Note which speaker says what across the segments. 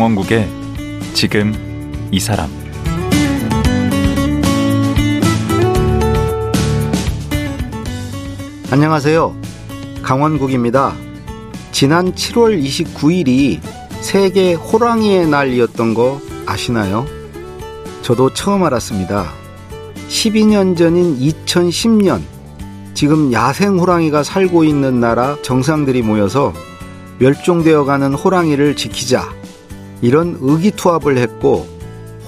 Speaker 1: 강원국의 지금 이 사람
Speaker 2: 안녕하세요. 강원국입니다. 지난 7월 29일이 세계 호랑이의 날이었던 거 아시나요? 저도 처음 알았습니다. 12년 전인 2010년, 지금 야생 호랑이가 살고 있는 나라 정상들이 모여서 멸종되어 가는 호랑이를 지키자. 이런 의기투합을 했고,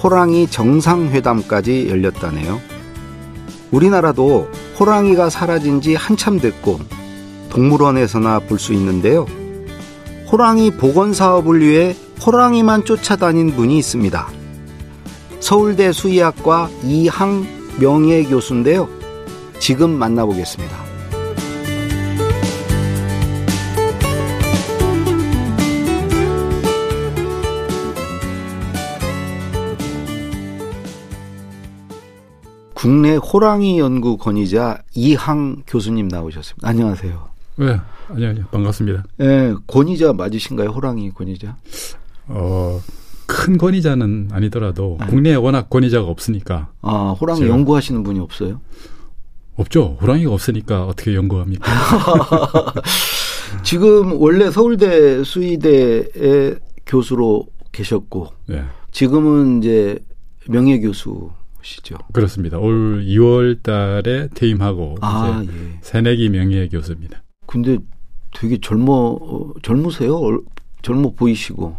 Speaker 2: 호랑이 정상회담까지 열렸다네요. 우리나라도 호랑이가 사라진 지 한참 됐고, 동물원에서나 볼 수 있는데요. 호랑이 복원 사업을 위해 호랑이만 쫓아다닌 분이 있습니다. 서울대 수의학과 이항 명예 교수인데요. 지금 만나보겠습니다. 국내 호랑이 연구 권위자 이항 교수님 나오셨습니다. 안녕하세요.
Speaker 3: 네, 안녕하세요. 반갑습니다.
Speaker 2: 예, 권위자 맞으신가요? 호랑이 권위자?
Speaker 3: 어, 큰 권위자는 아니더라도 네. 국내에 워낙 권위자가 없으니까.
Speaker 2: 아, 호랑이 연구하시는 분이 없어요?
Speaker 3: 없죠. 호랑이가 없으니까 어떻게 연구합니까?
Speaker 2: 지금 원래 서울대 수의대의 교수로 계셨고, 네. 지금은 이제 명예 교수 시죠.
Speaker 3: 그렇습니다. 올 2월 달에 퇴임하고 아, 예. 새내기 명예 교수입니다.
Speaker 2: 근데 되게 젊어 젊으세요? 젊어 보이시고.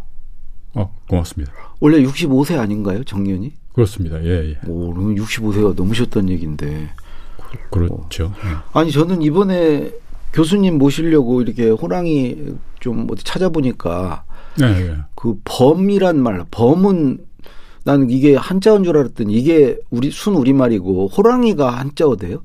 Speaker 3: 어, 고맙습니다.
Speaker 2: 원래 65세 아닌가요, 정년이?
Speaker 3: 그렇습니다. 예, 예.
Speaker 2: 오, 그러면 65세가 넘으셨던 얘기인데.
Speaker 3: 그, 렇죠
Speaker 2: 어. 아니 저는 이번에 교수님 모시려고 이렇게 호랑이 좀 어디 찾아보니까 네, 네. 그 범이란 말, 범은 나는 이게 한자어인 줄 알았더니 이게 우리 순 우리말이고 호랑이가 한자어 돼요?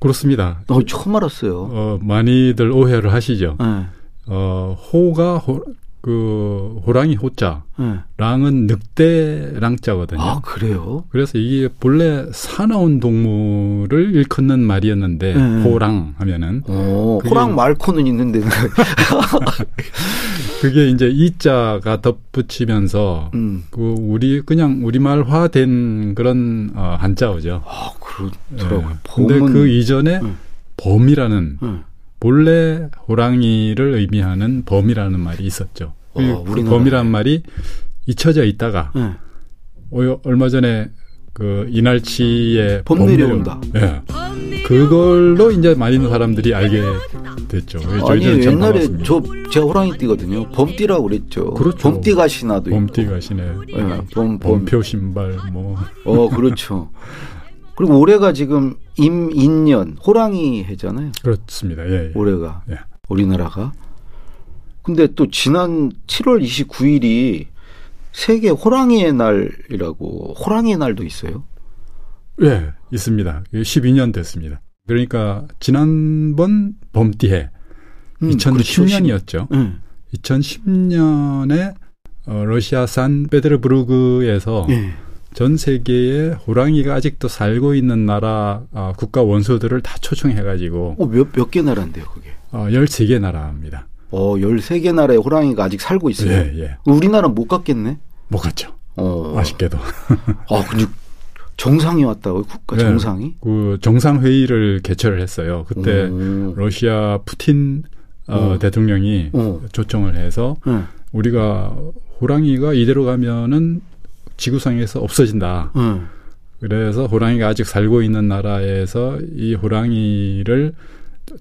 Speaker 3: 그렇습니다.
Speaker 2: 어, 처음 알았어요.
Speaker 3: 어, 많이들 오해를 하시죠. 네. 어, 호가 호, 그 호랑이 호자, 네. 랑은 늑대 랑자거든요.
Speaker 2: 아 그래요?
Speaker 3: 그래서 이게 본래 사나운 동물을 일컫는 말이었는데 네. 호랑 하면은
Speaker 2: 오, 호랑 말코는 있는데
Speaker 3: 그게 이제 이자가 덧붙이면서 음. 그 우리 그냥 우리말화된 그런 어, 한자어죠.
Speaker 2: 아 그렇더라고요. 네.
Speaker 3: 근데 그 이전에 음. 범이라는 음. 본래 호랑이를 의미하는 범이라는 말이 있었죠. 어, 그 범이라는 말이 잊혀져 있다가 네. 얼마 전에 그 이날치의
Speaker 2: 범 내려온다. 예.
Speaker 3: 그걸로 이제 많은 사람들이 알게 됐죠.
Speaker 2: 아니 옛날에 저 제가 호랑이 띠거든요. 범띠라고 그랬죠.
Speaker 3: 그렇죠.
Speaker 2: 범띠 가시나도
Speaker 3: 범띠 가시네. 예, 범, 범표 신발 뭐.
Speaker 2: 어 그렇죠. 그리고 올해가 지금 임인년 호랑이 해잖아요.
Speaker 3: 그렇습니다. 예, 예.
Speaker 2: 올해가 예. 우리나라가. 근데 또 지난 7월 29일이 세계 호랑이의 날이라고 호랑이의 날도 있어요?
Speaker 3: 예, 있습니다. 12년 됐습니다. 그러니까 지난번 범띠해 음, 2010년이었죠. 그렇죠. 음. 2010년에 어, 러시아산 베드르부르그에서 예. 전 세계에 호랑이가 아직도 살고 있는 나라 어, 국가 원소들을 다 초청해가지고
Speaker 2: 어, 몇, 몇 개 나라인데요, 그게?
Speaker 3: 어, 13개 나라입니다.
Speaker 2: 어, 13개 나라의 호랑이가 아직 살고 있어요. 예, 예. 우리나라는 못 갔겠네?
Speaker 3: 못 갔죠. 어. 아쉽게도.
Speaker 2: 아, 근데 정상이 왔다고요? 국가 네, 정상이?
Speaker 3: 그 정상회의를 개최를 했어요. 그때 오. 러시아 푸틴 어, 어. 대통령이 어. 초청을 해서 네. 우리가 호랑이가 이대로 가면은 지구상에서 없어진다. 네. 그래서 호랑이가 아직 살고 있는 나라에서 이 호랑이를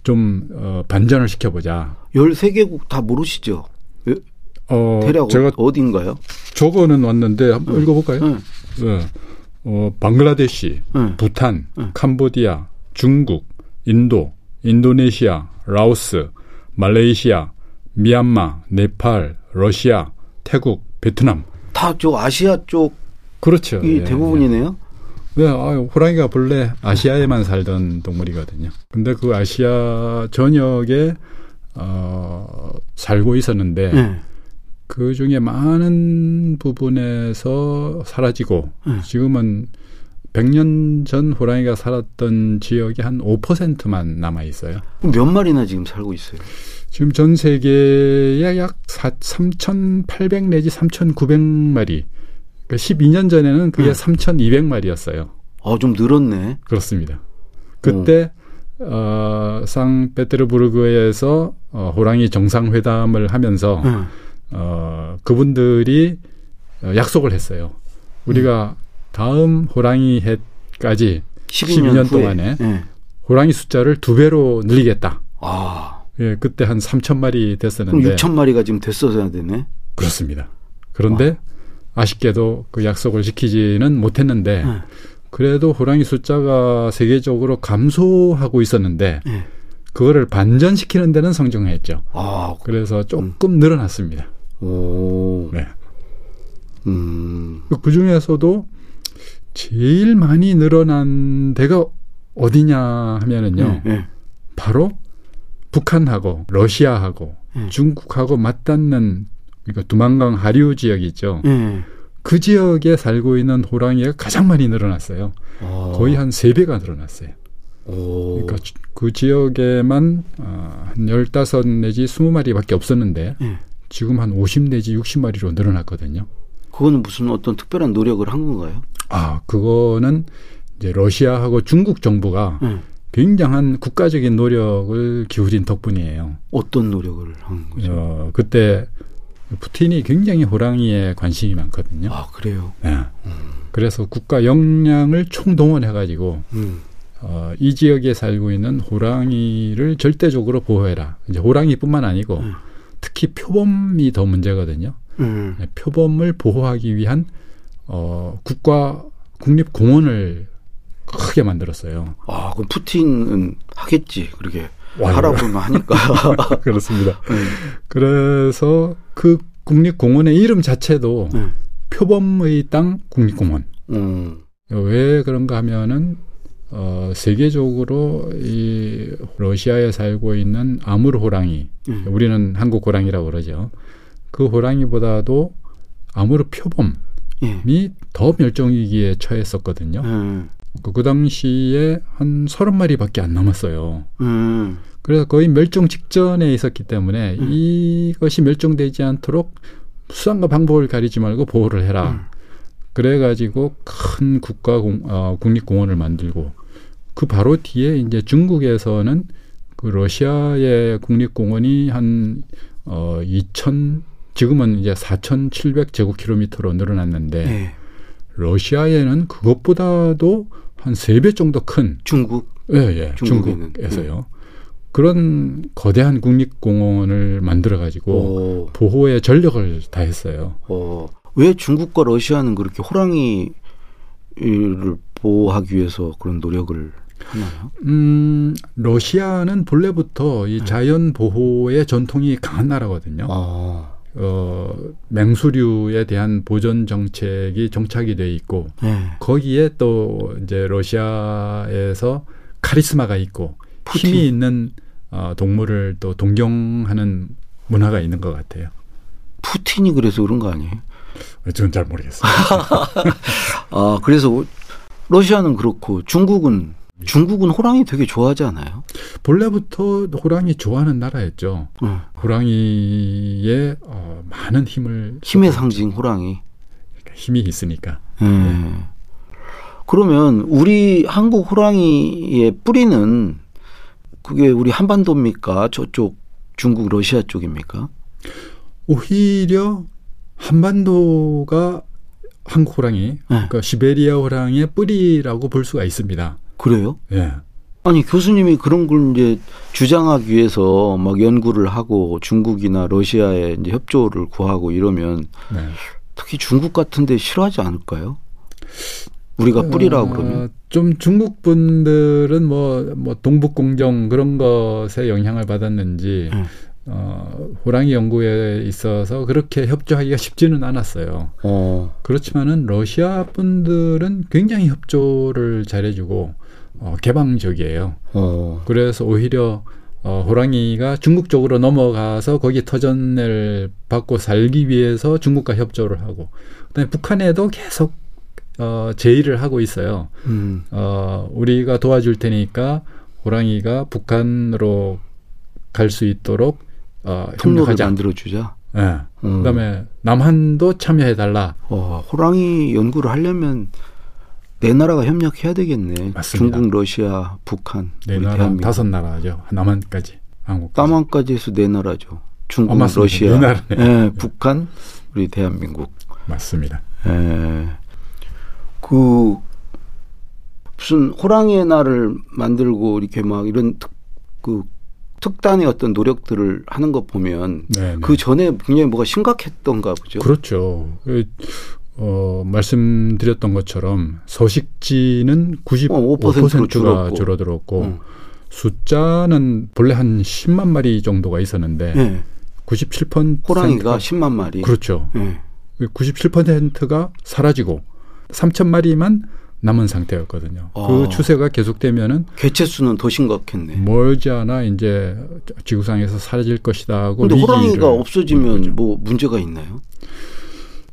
Speaker 3: 좀 어, 반전을 시켜보자.
Speaker 2: 13개국 다 모르시죠? 어, 대략 제가 어딘가요?
Speaker 3: 저거는 왔는데 한번 응. 읽어볼까요? 응. 네. 어, 방글라데시, 응. 부탄, 캄보디아, 중국, 인도, 인도네시아, 라오스, 말레이시아, 미얀마, 네팔, 러시아, 태국, 베트남.
Speaker 2: 다 저 아시아 쪽.
Speaker 3: 그렇죠.
Speaker 2: 이 예, 대부분이네요.
Speaker 3: 네, 아, 호랑이가 본래 아시아에만 살던 동물이거든요. 근데 그 아시아 전역에 어, 살고 있었는데 네. 그 중에 많은 부분에서 사라지고 네. 지금은 100년 전 호랑이가 살았던 지역이 한 5%만 남아 있어요.
Speaker 2: 몇 마리나 지금 살고 있어요?
Speaker 3: 지금 전 세계에 약 3,800 내지 3,900마리. 그러니까 12년 전에는 그게 네. 3,200마리였어요.
Speaker 2: 어, 좀 늘었네.
Speaker 3: 그렇습니다. 그때 어, 상페테르부르크에서 어, 호랑이 정상회담을 하면서 네. 어, 그분들이 어, 약속을 했어요. 우리가 음. 다음 호랑이 해까지 12년, 12년 동안에 네. 호랑이 숫자를 두 배로 늘리겠다. 아. 예, 그때 한 3천 마리 됐었는데
Speaker 2: 6천 마리가 지금 됐어야 되네.
Speaker 3: 그렇습니다. 그런데 와. 아쉽게도 그 약속을 지키지는 못했는데 네. 그래도 호랑이 숫자가 세계적으로 감소하고 있었는데 네. 그거를 반전시키는 데는 성공했죠. 아, 그래서 조금 음. 늘어났습니다. 오. 네. 음. 그 중에서도 제일 많이 늘어난 데가 어디냐 하면은요. 네, 네. 바로 북한하고 러시아하고 네. 중국하고 맞닿는 그러니까 두만강 하류 지역 있죠. 네. 그 지역에 살고 있는 호랑이가 가장 많이 늘어났어요. 아. 거의 한 세배가 늘어났어요. 오. 그러니까 그 지역에만 어, 한 15 내지 20마리밖에 없었는데 네. 지금 한 50 내지 60마리로 늘어났거든요.
Speaker 2: 그거는 무슨 어떤 특별한 노력을 한 건가요?
Speaker 3: 아, 그거는 이제 러시아하고 중국 정부가 네. 굉장한 국가적인 노력을 기울인 덕분이에요.
Speaker 2: 어떤 노력을 한 거죠? 어,
Speaker 3: 그때 푸틴이 굉장히 호랑이에 관심이 많거든요.
Speaker 2: 아, 그래요?
Speaker 3: 네. 음. 그래서 국가 역량을 총동원해가지고, 음. 어, 이 지역에 살고 있는 호랑이를 절대적으로 보호해라. 이제 호랑이뿐만 아니고, 음. 특히 표범이 더 문제거든요. 음. 네, 표범을 보호하기 위한 어, 국가 국립 공원을 크게 만들었어요.
Speaker 2: 아, 그럼 푸틴은 하겠지. 그렇게 하라고만 하니까.
Speaker 3: 그렇습니다. 네. 그래서 그 국립공원의 이름 자체도 네. 표범의 땅 국립공원. 음. 왜 그런가 하면은 어, 세계적으로 이 러시아에 살고 있는 아무르 호랑이, 음. 우리는 한국 호랑이라고 그러죠. 그 호랑이보다도 아무르 표범이 예. 더 멸종 위기에 처했었거든요. 음. 그, 그 당시에 한 서른 마리밖에 안 남았어요. 음. 그래서 거의 멸종 직전에 있었기 때문에 음. 이것이 멸종되지 않도록 수단과 방법을 가리지 말고 보호를 해라. 음. 그래가지고 큰 국가 공, 어, 국립공원을 만들고 그 바로 뒤에 이제 중국에서는 그 러시아의 국립공원이 한 어, 2천 지금은 이제 4,700 제곱킬로미터로 늘어났는데 네. 러시아에는 그것보다도 한 세 배 정도 큰
Speaker 2: 중국
Speaker 3: 예, 예. 중국에서요. 네. 그런 거대한 국립공원을 만들어 가지고 보호에 전력을 다했어요. 오.
Speaker 2: 왜 중국과 러시아는 그렇게 호랑이를 보호하기 위해서 그런 노력을 하나요?
Speaker 3: 음, 러시아는 본래부터 이 네. 자연 보호의 전통이 강한 나라거든요. 아. 어, 맹수류에 대한 보존 정책이 정착이 돼 있고 네. 거기에 또 이제 러시아에서 카리스마가 있고 푸틴. 힘이 있는 어, 동물을 또 동경하는 문화가 있는 것 같아요.
Speaker 2: 푸틴이 그래서 그런 거 아니에요?
Speaker 3: 저는 잘 모르겠어요.
Speaker 2: 아 그래서 러시아는 그렇고 중국은 중국은 호랑이 되게 좋아하지 않아요?
Speaker 3: 본래부터 호랑이 좋아하는 나라였죠. 응. 호랑이의 어, 많은 힘을
Speaker 2: 힘의 상징 호랑이.
Speaker 3: 그러니까 힘이 있으니까. 음. 네.
Speaker 2: 그러면 우리 한국 호랑이의 뿌리는 그게 우리 한반도입니까? 저쪽 중국 러시아 쪽입니까?
Speaker 3: 오히려 한반도가 한국 호랑이, 네. 그러니까 시베리아 호랑이의 뿌리라고 볼 수가 있습니다.
Speaker 2: 그래요?
Speaker 3: 예.
Speaker 2: 아니 교수님이 그런 걸 이제 주장하기 위해서 막 연구를 하고 중국이나 러시아에 이제 협조를 구하고 이러면 네. 특히 중국 같은데 싫어하지 않을까요? 우리가 뿌리라고 어, 그러면
Speaker 3: 좀 중국 분들은 뭐뭐 뭐 동북 공정 그런 것에 영향을 받았는지 네. 어, 호랑이 연구에 있어서 그렇게 협조하기가 쉽지는 않았어요. 어. 그렇지만은 러시아 분들은 굉장히 협조를 잘해주고 어, 개방적이에요. 어. 그래서 오히려 어, 호랑이가 중국 쪽으로 넘어가서 거기 터전을 받고 살기 위해서 중국과 협조를 하고 그다음에 북한에도 계속 어, 제의를 하고 있어요. 음. 어, 우리가 도와줄 테니까 호랑이가 북한으로 갈 수 있도록
Speaker 2: 어, 협력하자. 만들어 주자.
Speaker 3: 예. 네. 음. 그다음에 남한도 참여해 달라.
Speaker 2: 어, 호랑이 연구를 하려면 네 나라가 협력해야 되겠네. 맞습니다. 중국, 러시아, 북한,
Speaker 3: 네 나라, 대한민국. 다섯 나라죠. 남한까지,
Speaker 2: 한국. 남한까지 해서 네 나라죠. 중국, 어, 러시아, 네 네, 북한, 우리 대한민국.
Speaker 3: 맞습니다.
Speaker 2: 예. 그 무슨 호랑이의 날을 만들고 이렇게 막 이런 특, 그 특단의 어떤 노력들을 하는 거 보면 네네. 그 전에 굉장히 뭐가 심각했던가 보죠.
Speaker 3: 그렇죠. 어, 말씀드렸던 것처럼 서식지는 95%가 줄었고. 줄어들었고 어. 숫자는 본래 한 10만 마리 정도가 있었는데 네. 97%
Speaker 2: 호랑이가 10만 마리.
Speaker 3: 그렇죠. 네. 97%가 사라지고 3천 마리만 남은 상태였거든요. 아. 그 추세가 계속되면은
Speaker 2: 개체 수는 더 심각했네.
Speaker 3: 멀지 않아 이제 지구상에서 사라질 것이다.
Speaker 2: 그런데 호랑이가 없어지면 뭐 문제가 있나요?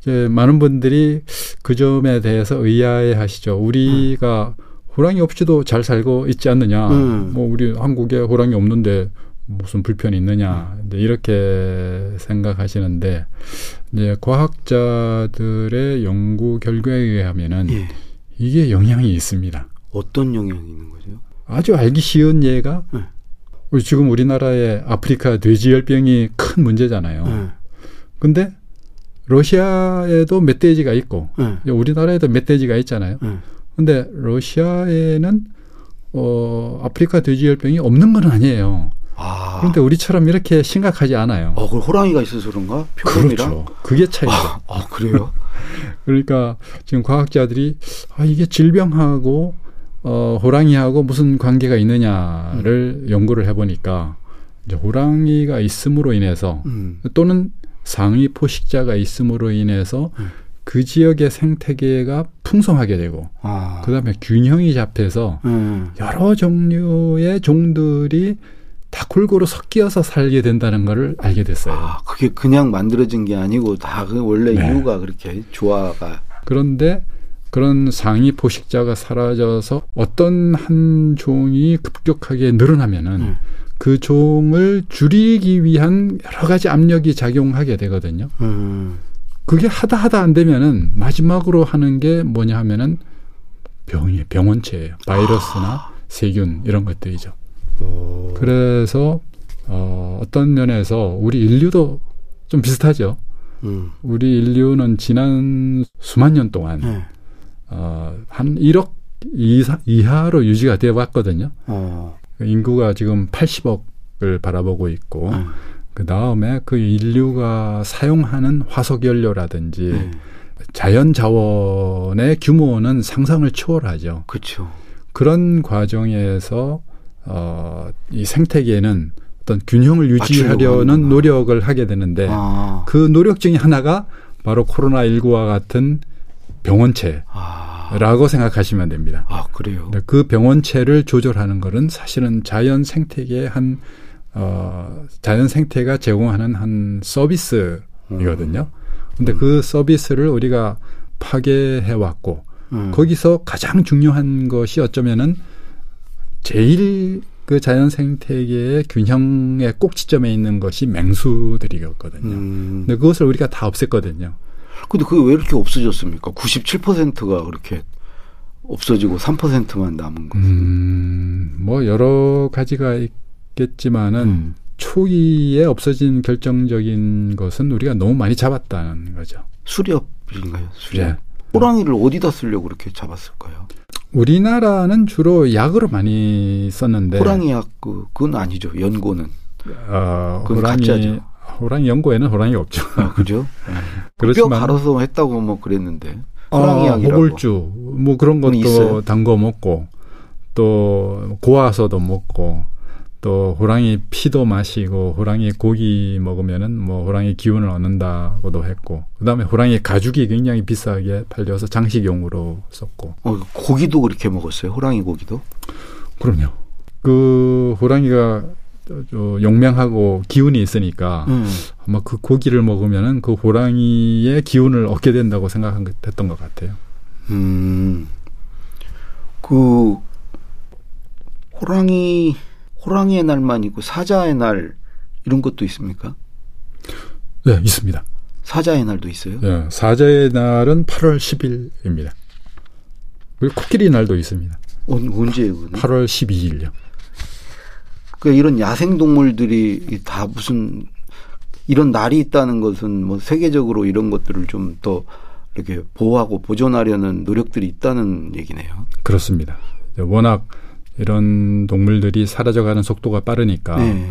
Speaker 3: 이제 많은 분들이 그 점에 대해서 의아해 하시죠. 우리가 음. 호랑이 없이도 잘 살고 있지 않느냐. 음. 뭐 우리 한국에 호랑이 없는데 무슨 불편이 있느냐 음. 이렇게 생각하시는데 이제 과학자들의 연구 결과에 의하면은 예. 이게 영향이 있습니다.
Speaker 2: 어떤 영향이 있는 거죠?
Speaker 3: 아주 알기 쉬운 예가 네. 지금 우리나라의 아프리카 돼지열병이 큰 문제잖아요. 네. 근데 러시아에도 멧돼지가 있고 네. 우리나라에도 멧돼지가 있잖아요. 네. 근데 러시아에는 어 아프리카 돼지열병이 없는 건 아니에요. 아. 그런데 우리처럼 이렇게 심각하지 않아요.
Speaker 2: 어, 그 호랑이가 있어서 그런가?
Speaker 3: 표범이랑? 그렇죠. 그게 차이죠.
Speaker 2: 아, 아 그래요?
Speaker 3: 그러니까 지금 과학자들이 아, 이게 질병하고 어, 호랑이하고 무슨 관계가 있느냐를 음. 연구를 해보니까 이제 호랑이가 있음으로 인해서 음. 또는 상위 포식자가 있음으로 인해서 음. 그 지역의 생태계가 풍성하게 되고 아. 그다음에 균형이 잡혀서 음. 여러 종류의 종들이 다 골고루 섞여서 살게 된다는 것을 알게 됐어요. 아,
Speaker 2: 그게 그냥 만들어진 게 아니고 다 그 원래 네. 이유가 그렇게 조화가.
Speaker 3: 그런데 그런 상위 포식자가 사라져서 어떤 한 종이 급격하게 늘어나면은 음. 그 종을 줄이기 위한 여러 가지 압력이 작용하게 되거든요. 음. 그게 하다 하다 안 되면은 마지막으로 하는 게 뭐냐 하면은 병이 병원체예요. 바이러스나 아. 세균 이런 것들이죠. 그래서 어, 어떤 면에서 우리 인류도 좀 비슷하죠. 음. 우리 인류는 지난 수만 년 동안 네. 어, 한 1억 이사, 이하로 유지가 되어 왔거든요. 어. 인구가 지금 80억을 바라보고 있고 음. 그 다음에 그 인류가 사용하는 화석 연료라든지 음. 자연 자원의 규모는 상상을 초월하죠.
Speaker 2: 그렇죠.
Speaker 3: 그런 과정에서 어, 이 생태계에는 어떤 균형을 유지하려는 노력을 하게 되는데 아. 그 노력 중에 하나가 바로 코로나 19와 같은 병원체 라고 아. 생각하시면 됩니다.
Speaker 2: 아, 그래요?
Speaker 3: 그 병원체를 조절하는 것은 사실은 자연 생태계의 한, 어, 자연 생태가 제공하는 한 서비스이거든요. 음. 근데 그 서비스를 우리가 파괴해 왔고, 음. 거기서 가장 중요한 것이 어쩌면은 제일 그 자연 생태계의 균형의 꼭지점에 있는 것이 맹수들이었거든요. 음. 근데 그것을 우리가 다 없앴거든요.
Speaker 2: 근데 그게 왜 이렇게 없어졌습니까? 97%가 그렇게 없어지고 3%만 남은 거죠.
Speaker 3: 음, 뭐 여러 가지가 있겠지만은 음. 초기에 없어진 결정적인 것은 우리가 너무 많이 잡았다는 거죠.
Speaker 2: 수렵인가요? 수렵. 네. 호랑이를 어디다 쓰려고 그렇게 잡았을까요?
Speaker 3: 우리나라는 주로 약으로 많이 썼는데
Speaker 2: 호랑이 약 그, 그건 아니죠. 연고는.
Speaker 3: 어, 호랑이 가짜죠. 호랑이 연고에는 호랑이 없죠.
Speaker 2: 아, 그죠? 네. 그렇지만 뼈 갈아서 했다고 뭐 그랬는데. 호랑이
Speaker 3: 어, 약이라고. 호골주 뭐 그런 것도 담궈 먹고 또 고아서도 먹고 또 호랑이 피도 마시고 호랑이 고기 먹으면은 뭐 호랑이 기운을 얻는다고도 했고 그다음에 호랑이 가죽이 굉장히 비싸게 팔려서 장식용으로 썼고
Speaker 2: 어, 고기도 그렇게 먹었어요 호랑이 고기도
Speaker 3: 그럼요 그 호랑이가 저 용맹하고 기운이 있으니까 음. 아마 그 고기를 먹으면은 그 호랑이의 기운을 얻게 된다고 생각한 했던 것 같아요.
Speaker 2: 음. 그 호랑이 호랑이의 날만 있고 사자의 날 이런 것도 있습니까?
Speaker 3: 네, 있습니다.
Speaker 2: 사자의 날도 있어요?
Speaker 3: 네, 사자의 날은 8월 10일입니다. 그리고 코끼리 날도 있습니다.
Speaker 2: 그는?
Speaker 3: 8월 12일요.
Speaker 2: 그 이런 야생 동물들이 다 무슨 이런 날이 있다는 것은 뭐 세계적으로 이런 것들을 좀 더 이렇게 보호하고 보존하려는 노력들이 있다는 얘기네요.
Speaker 3: 그렇습니다. 워낙 이런 동물들이 사라져가는 속도가 빠르니까 네.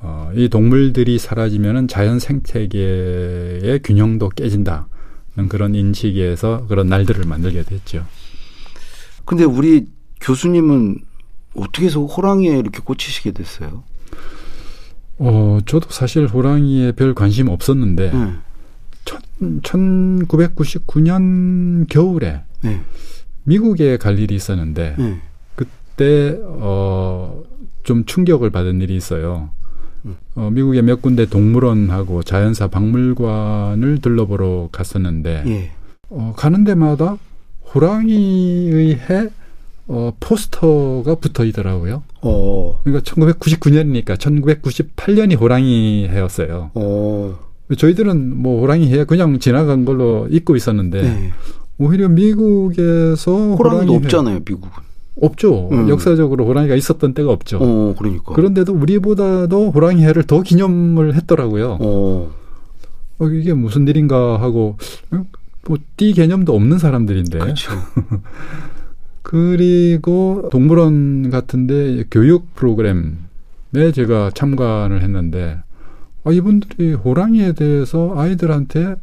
Speaker 3: 어, 이 동물들이 사라지면은 자연 생태계의 균형도 깨진다는 그런 인식에서 그런 날들을 만들게 됐죠.
Speaker 2: 근데 우리 교수님은 어떻게 해서 호랑이에 이렇게 꽂히시게 됐어요?
Speaker 3: 어, 저도 사실 호랑이에 별 관심 없었는데, 네. 1999년 겨울에 네. 미국에 갈 일이 있었는데, 네. 그때, 어, 좀 충격을 받은 일이 있어요. 음. 어, 미국의 몇 군데 동물원하고 자연사 박물관을 들러보러 갔었는데, 예. 어, 가는 데마다 호랑이의 해 어, 포스터가 붙어 있더라고요. 어. 그러니까 1999년이니까 1998년이 호랑이 해였어요. 어. 저희들은 뭐 호랑이 해 그냥 지나간 걸로 잊고 있었는데 네. 오히려 미국에서
Speaker 2: 호랑이도 호랑이 없잖아요, 미국은.
Speaker 3: 없죠. 음. 역사적으로 호랑이가 있었던 때가 없죠.
Speaker 2: 어, 그러니까.
Speaker 3: 그런데도 우리보다도 호랑이 해를 더 기념을 했더라고요. 어. 어 이게 무슨 일인가 하고 뭐 띠 개념도 없는 사람들인데.
Speaker 2: 그렇죠.
Speaker 3: 그리고 동물원 같은데 교육 프로그램에 제가 참관을 했는데 아, 이분들이 호랑이에 대해서 아이들한테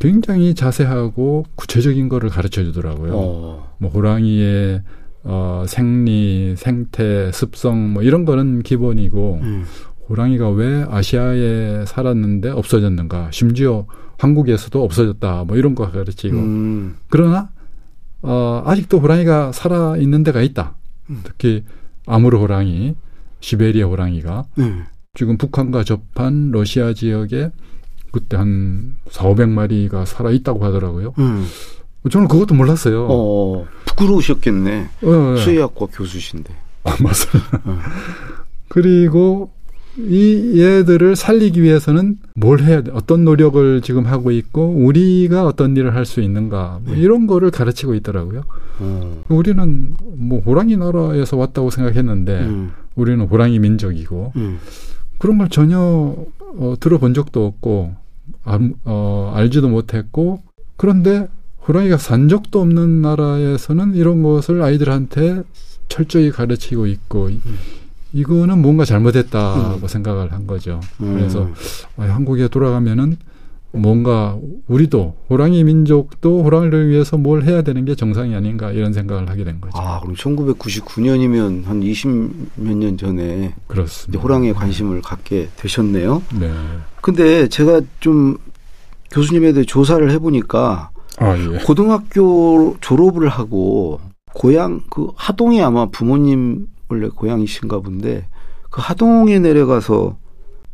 Speaker 3: 굉장히 자세하고 구체적인 거를 가르쳐 주더라고요. 어. 뭐 호랑이의 어, 생리, 생태, 습성 뭐 이런 거는 기본이고 음. 호랑이가 왜 아시아에 살았는데 없어졌는가 심지어 한국에서도 없어졌다 뭐 이런 거 가르치고 음. 그러나 어, 아직도 호랑이가 살아 있는 데가 있다. 음. 특히 아무르 호랑이, 시베리아 호랑이가 음. 지금 북한과 접한 러시아 지역에 그때 한 4, 500마리가 살아 있다고 하더라고요. 음. 저는 그것도 몰랐어요.
Speaker 2: 어, 부끄러우셨겠네. 어, 네. 수의학과 교수신데.
Speaker 3: 아, 맞아요. 어. 그리고 이 얘들을 살리기 위해서는 뭘 해야 돼? 어떤 노력을 지금 하고 있고 우리가 어떤 일을 할 수 있는가 뭐 네. 이런 거를 가르치고 있더라고요. 음. 우리는 뭐 호랑이 나라에서 왔다고 생각했는데 음. 우리는 호랑이 민족이고 음. 그런 걸 전혀 어, 들어본 적도 없고 알, 어, 알지도 못했고 그런데 호랑이가 산 적도 없는 나라에서는 이런 것을 아이들한테 철저히 가르치고 있고 음. 이거는 뭔가 잘못했다고 음. 생각을 한 거죠. 음. 그래서 아, 한국에 돌아가면은 뭔가 우리도 호랑이 민족도 호랑이를 위해서 뭘 해야 되는 게 정상이 아닌가 이런 생각을 하게 된 거죠.
Speaker 2: 아, 그럼 1999년이면 한 20 몇 년 전에
Speaker 3: 그렇습니다.
Speaker 2: 호랑이에 관심을 갖게 되셨네요. 네. 근데 제가 좀 교수님에 대해 조사를 해 보니까 아, 예. 고등학교 졸업을 하고 고향 그 하동에 아마 부모님 원래 고향이신가 본데 그 하동에 내려가서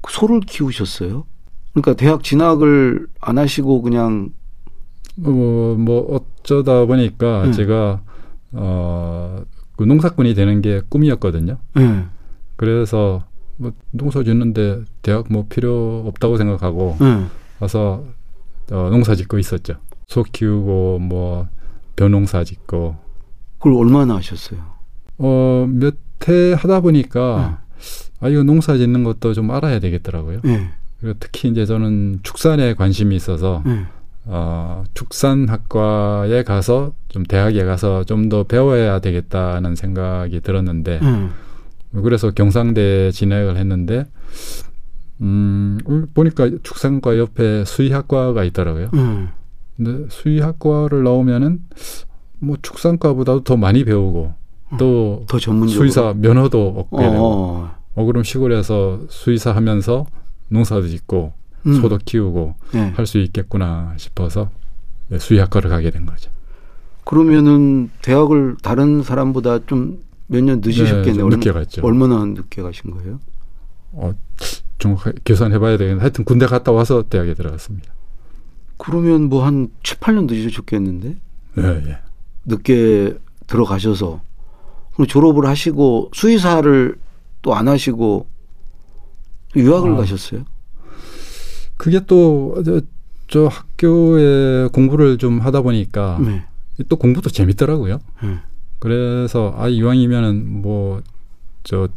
Speaker 2: 그 소를 키우셨어요. 그러니까 대학 진학을 안 하시고 그냥
Speaker 3: 뭐, 뭐 어쩌다 보니까 네. 제가 어 그 농사꾼이 되는 게 꿈이었거든요. 네. 그래서 뭐 농사 짓는데 대학 뭐 필요 없다고 생각하고 네. 와서 어, 농사 짓고 있었죠. 소 키우고 뭐 벼농사 짓고.
Speaker 2: 그걸 얼마나 하셨어요?
Speaker 3: 어 몇 해 하다 보니까 네. 아 이거 농사 짓는 것도 좀 알아야 되겠더라고요. 네. 그리고 특히 이제 저는 축산에 관심이 있어서 네. 어, 축산학과에 가서 좀 대학에 가서 좀 더 배워야 되겠다는 생각이 들었는데 음. 그래서 경상대 진학을 했는데 음, 보니까 축산과 옆에 수의학과가 있더라고요. 음. 근데 수의학과를 나오면은 뭐 축산과보다도 더 많이 배우고 전문적으로 수의사 면허도 얻게 되고 어. 어 그럼 시골에서 수의사 하면서 농사도 짓고 음. 소도 키우고 네. 할수 있겠구나 싶어서 수의학과를 가게 된 거죠.
Speaker 2: 그러면은 대학을 다른 사람보다 좀 몇 년 늦으셨겠네요.
Speaker 3: 네, 늦게 갔죠.
Speaker 2: 얼마나 늦게 가신 거예요?
Speaker 3: 어, 정확하게 계산해봐야 되겠는데 하여튼 군대 갔다 와서 대학에 들어갔습니다.
Speaker 2: 그러면 뭐 한 7, 8년 늦으셨겠는데?
Speaker 3: 예, 예.
Speaker 2: 늦게 들어가셔서 그리고 졸업을 하시고 수의사를 또 안 하시고 유학을 아, 가셨어요?
Speaker 3: 그게 또저 학교에 공부를 좀 하다 보니까 네. 또 공부도 재밌더라고요. 네. 그래서 아 이왕이면은 뭐저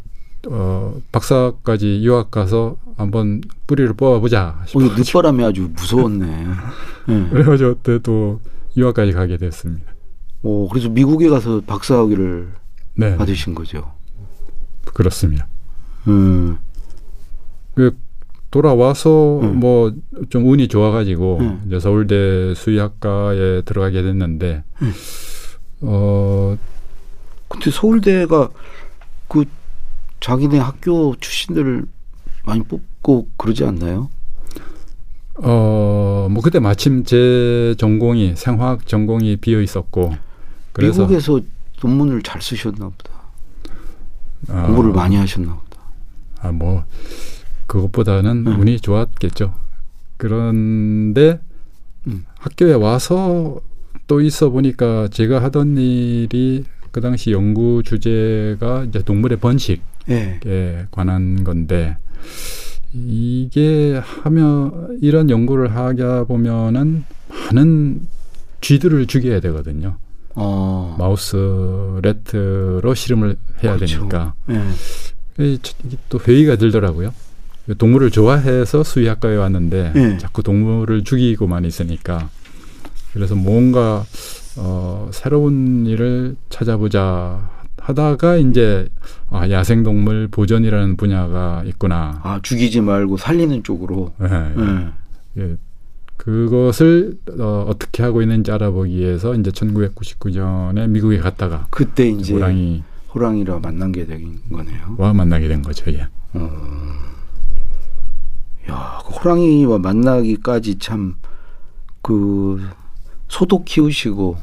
Speaker 3: 어, 박사까지 유학 가서 한번 뿌리를 뽑아보자.
Speaker 2: 어, 늦바람이 아주 무서웠네.
Speaker 3: 네. 그래가지고 그때 또 유학까지 가게 됐습니다.
Speaker 2: 오, 그래서 미국에 가서 박사학위를 네. 받으신 거죠.
Speaker 3: 그렇습니다. 음. 그 돌아와서 음. 뭐좀 운이 좋아가지고 음. 이제 서울대 수의학과에 들어가게 됐는데 음.
Speaker 2: 어 근데 서울대가 그 자기네 학교 출신들을 많이 뽑고 그러지 않나요?
Speaker 3: 어, 뭐 그때 마침 제 전공이 생화학 전공이 비어 있었고
Speaker 2: 그래서 미국에서 논문을 잘 쓰셨나 보다. 아, 공부를 많이 하셨나 보다.
Speaker 3: 아, 뭐 그것보다는 음. 운이 좋았겠죠. 그런데 음. 학교에 와서 또 있어 보니까 제가 하던 일이 그 당시 연구 주제가 이제 동물의 번식에 네. 관한 건데 이게 하면 이런 연구를 하다 보면은 많은 쥐들을 죽여야 되거든요. 어. mouse rat로 실험을 해야 그렇죠. 되니까. 네. 또 회의가 들더라고요. 동물을 좋아해서 수의학과에 왔는데 네. 자꾸 동물을 죽이고만 있으니까 그래서 뭔가 어, 새로운 일을 찾아보자 하다가 이제 아, 야생 동물 보존이라는 분야가 있구나.
Speaker 2: 아 죽이지 말고 살리는 쪽으로. 네. 네.
Speaker 3: 예, 그것을 어, 어떻게 하고 있는지 알아보기 위해서 이제 1999년에 미국에 갔다가
Speaker 2: 그때 이제 호랑이 호랑이랑 만난 게된 거네요.
Speaker 3: 와 만나게 된 거죠. 예. 어.
Speaker 2: 야, 그 호랑이와 만나기까지 참 그 소도 키우시고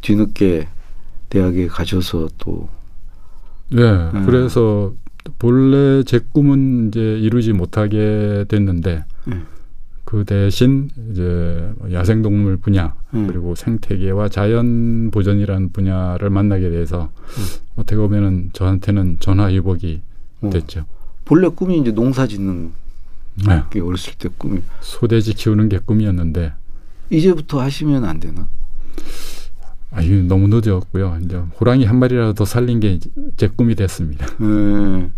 Speaker 2: 뒤늦게 대학에 가셔서 또
Speaker 3: 네, 네. 그래서 본래 제 꿈은 이제 이루지 못하게 됐는데 네. 그 대신 이제 야생동물 분야 음. 그리고 생태계와 자연 보전이라는 분야를 만나게 돼서 음. 어떻게 보면은 저한테는 전화위복이 어. 됐죠.
Speaker 2: 본래 꿈이 이제 농사 짓는 네. 게 어렸을 때 꿈이
Speaker 3: 소돼지 키우는 게 꿈이었는데
Speaker 2: 이제부터 하시면 안 되나?
Speaker 3: 아유 너무 늦었고요. 이제 호랑이 한 마리라도 더 살린 게 제 꿈이 됐습니다. 음.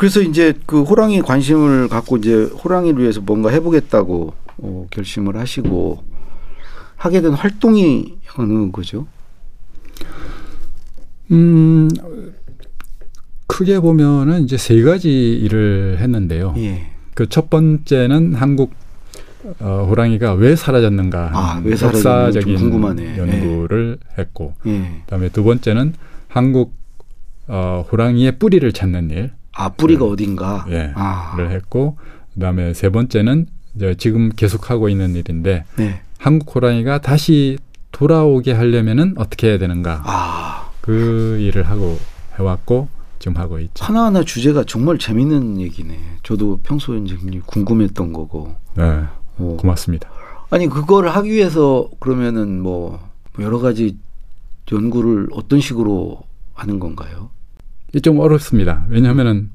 Speaker 2: 그래서 이제 그 호랑이 관심을 갖고 이제 호랑이를 위해서 뭔가 해보겠다고 어, 결심을 하시고 하게 된 활동이 어느 거죠?
Speaker 3: 음, 크게 보면은 이제 세 가지 일을 했는데요. 예. 그첫 번째는 한국 어, 호랑이가 왜 사라졌는가 아, 왜 역사적인 궁금하네. 연구를 예. 했고, 예. 그다음에 두 번째는 한국 어, 호랑이의 뿌리를 찾는 일.
Speaker 2: 아 뿌리가 네. 어딘가.
Speaker 3: 예. 아. 를 했고 그다음에 세 번째는 이제 지금 계속 하고 있는 일인데 네. 한국 호랑이가 다시 돌아오게 하려면은 어떻게 해야 되는가. 아. 그 일을 하고 해왔고 지금 하고 있죠.
Speaker 2: 하나하나 주제가 정말 재밌는 얘기네. 저도 평소에 이제 궁금했던 거고.
Speaker 3: 네. 어. 고맙습니다.
Speaker 2: 아니 그걸 하기 위해서 그러면은 뭐 여러 가지 연구를 어떤 식으로 하는 건가요?
Speaker 3: 좀 어렵습니다. 왜냐하면은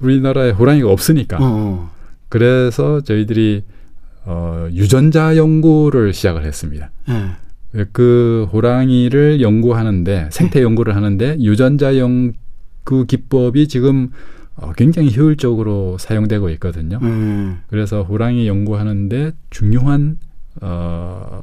Speaker 3: 우리나라에 호랑이가 없으니까. 어. 그래서 저희들이 어, 유전자 연구를 시작을 했습니다. 네. 그 호랑이를 연구하는데 생태 연구를 하는데 유전자 연구 기법이 지금 어, 굉장히 효율적으로 사용되고 있거든요. 음. 그래서 호랑이 연구하는데 중요한 어,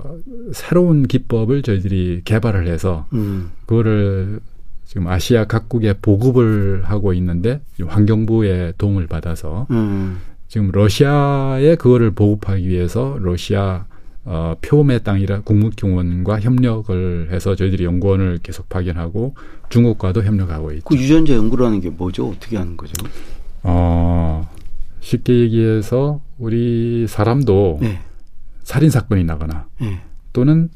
Speaker 3: 새로운 기법을 저희들이 개발을 해서 음. 그거를 지금 아시아 각국에 보급을 하고 있는데 환경부의 도움을 받아서 음. 지금 러시아에 그거를 보급하기 위해서 러시아 어, 표매 땅이라 국무경원과 협력을 해서 저희들이 연구원을 계속 파견하고 중국과도 협력하고 있죠.
Speaker 2: 그 유전자 연구라는 게 뭐죠? 어떻게 하는 거죠? 어,
Speaker 3: 쉽게 얘기해서 우리 사람도 네. 살인 사건이 나거나 네. 또는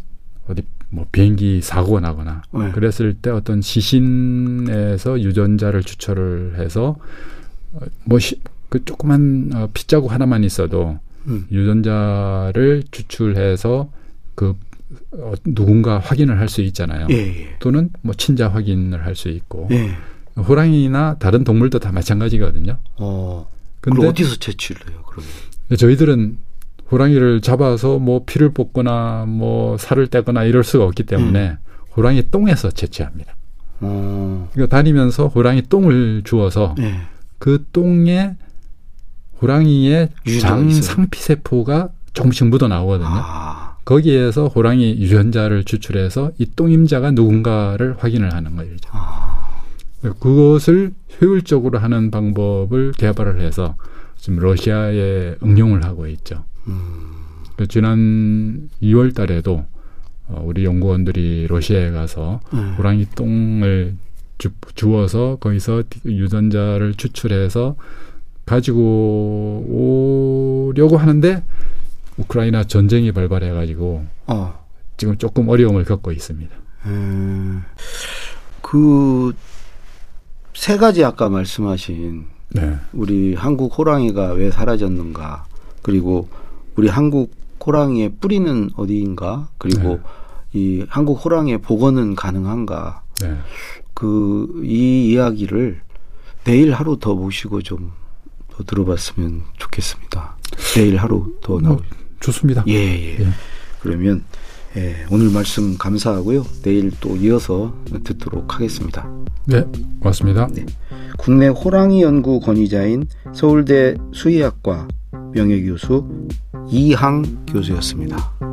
Speaker 3: 어디 뭐 비행기 사고가 나거나 네. 그랬을 때 어떤 시신에서 유전자를 추출을 해서 어, 뭐그 조그만 어, 핏자국 하나만 있어도 음. 유전자를 추출해서 그 어, 누군가 확인을 할 수 있잖아요. 예, 예. 또는 뭐 친자 확인을 할 수 있고. 예. 호랑이나 다른 동물도 다 마찬가지거든요. 어.
Speaker 2: 근데 어디서 채취를 해요? 그러면
Speaker 3: 저희들은 호랑이를 잡아서 뭐 피를 뽑거나 뭐 살을 떼거나 이럴 수가 없기 때문에 음. 호랑이 똥에서 채취합니다. 어. 그러니까 다니면서 호랑이 똥을 주어서 네. 그 똥에 호랑이의 장 상피 세포가 조금씩 묻어 나오거든요. 아. 거기에서 호랑이 유전자를 추출해서 이 똥임자가 누군가를 확인을 하는 거예요. 아. 그것을 효율적으로 하는 방법을 개발을 해서 지금 러시아에 응용을 하고 있죠. 음. 지난 2월 달에도 어, 우리 연구원들이 러시아에 가서 음. 호랑이 똥을 주, 주어서 거기서 유전자를 추출해서 가지고 오려고 하는데 우크라이나 전쟁이 발발해 가지고 어. 지금 조금 어려움을 겪고 있습니다. 음,
Speaker 2: 그세 가지 아까 말씀하신 네. 우리 한국 호랑이가 왜 사라졌는가 그리고 우리 한국 호랑이의 뿌리는 어디인가 그리고 네. 이 한국 호랑이의 복원은 가능한가 네. 그이 이야기를 내일 하루 더 모시고 좀 더 들어봤으면 좋겠습니다. 내일 하루 더 나오. 어,
Speaker 3: 좋습니다.
Speaker 2: 예, 예. 예. 그러면 예, 오늘 말씀 감사하고요. 내일 또 이어서 듣도록 하겠습니다.
Speaker 3: 네, 고맙습니다. 네.
Speaker 2: 국내 호랑이 연구 권위자인 서울대 수의학과 명예교수 이항 교수였습니다.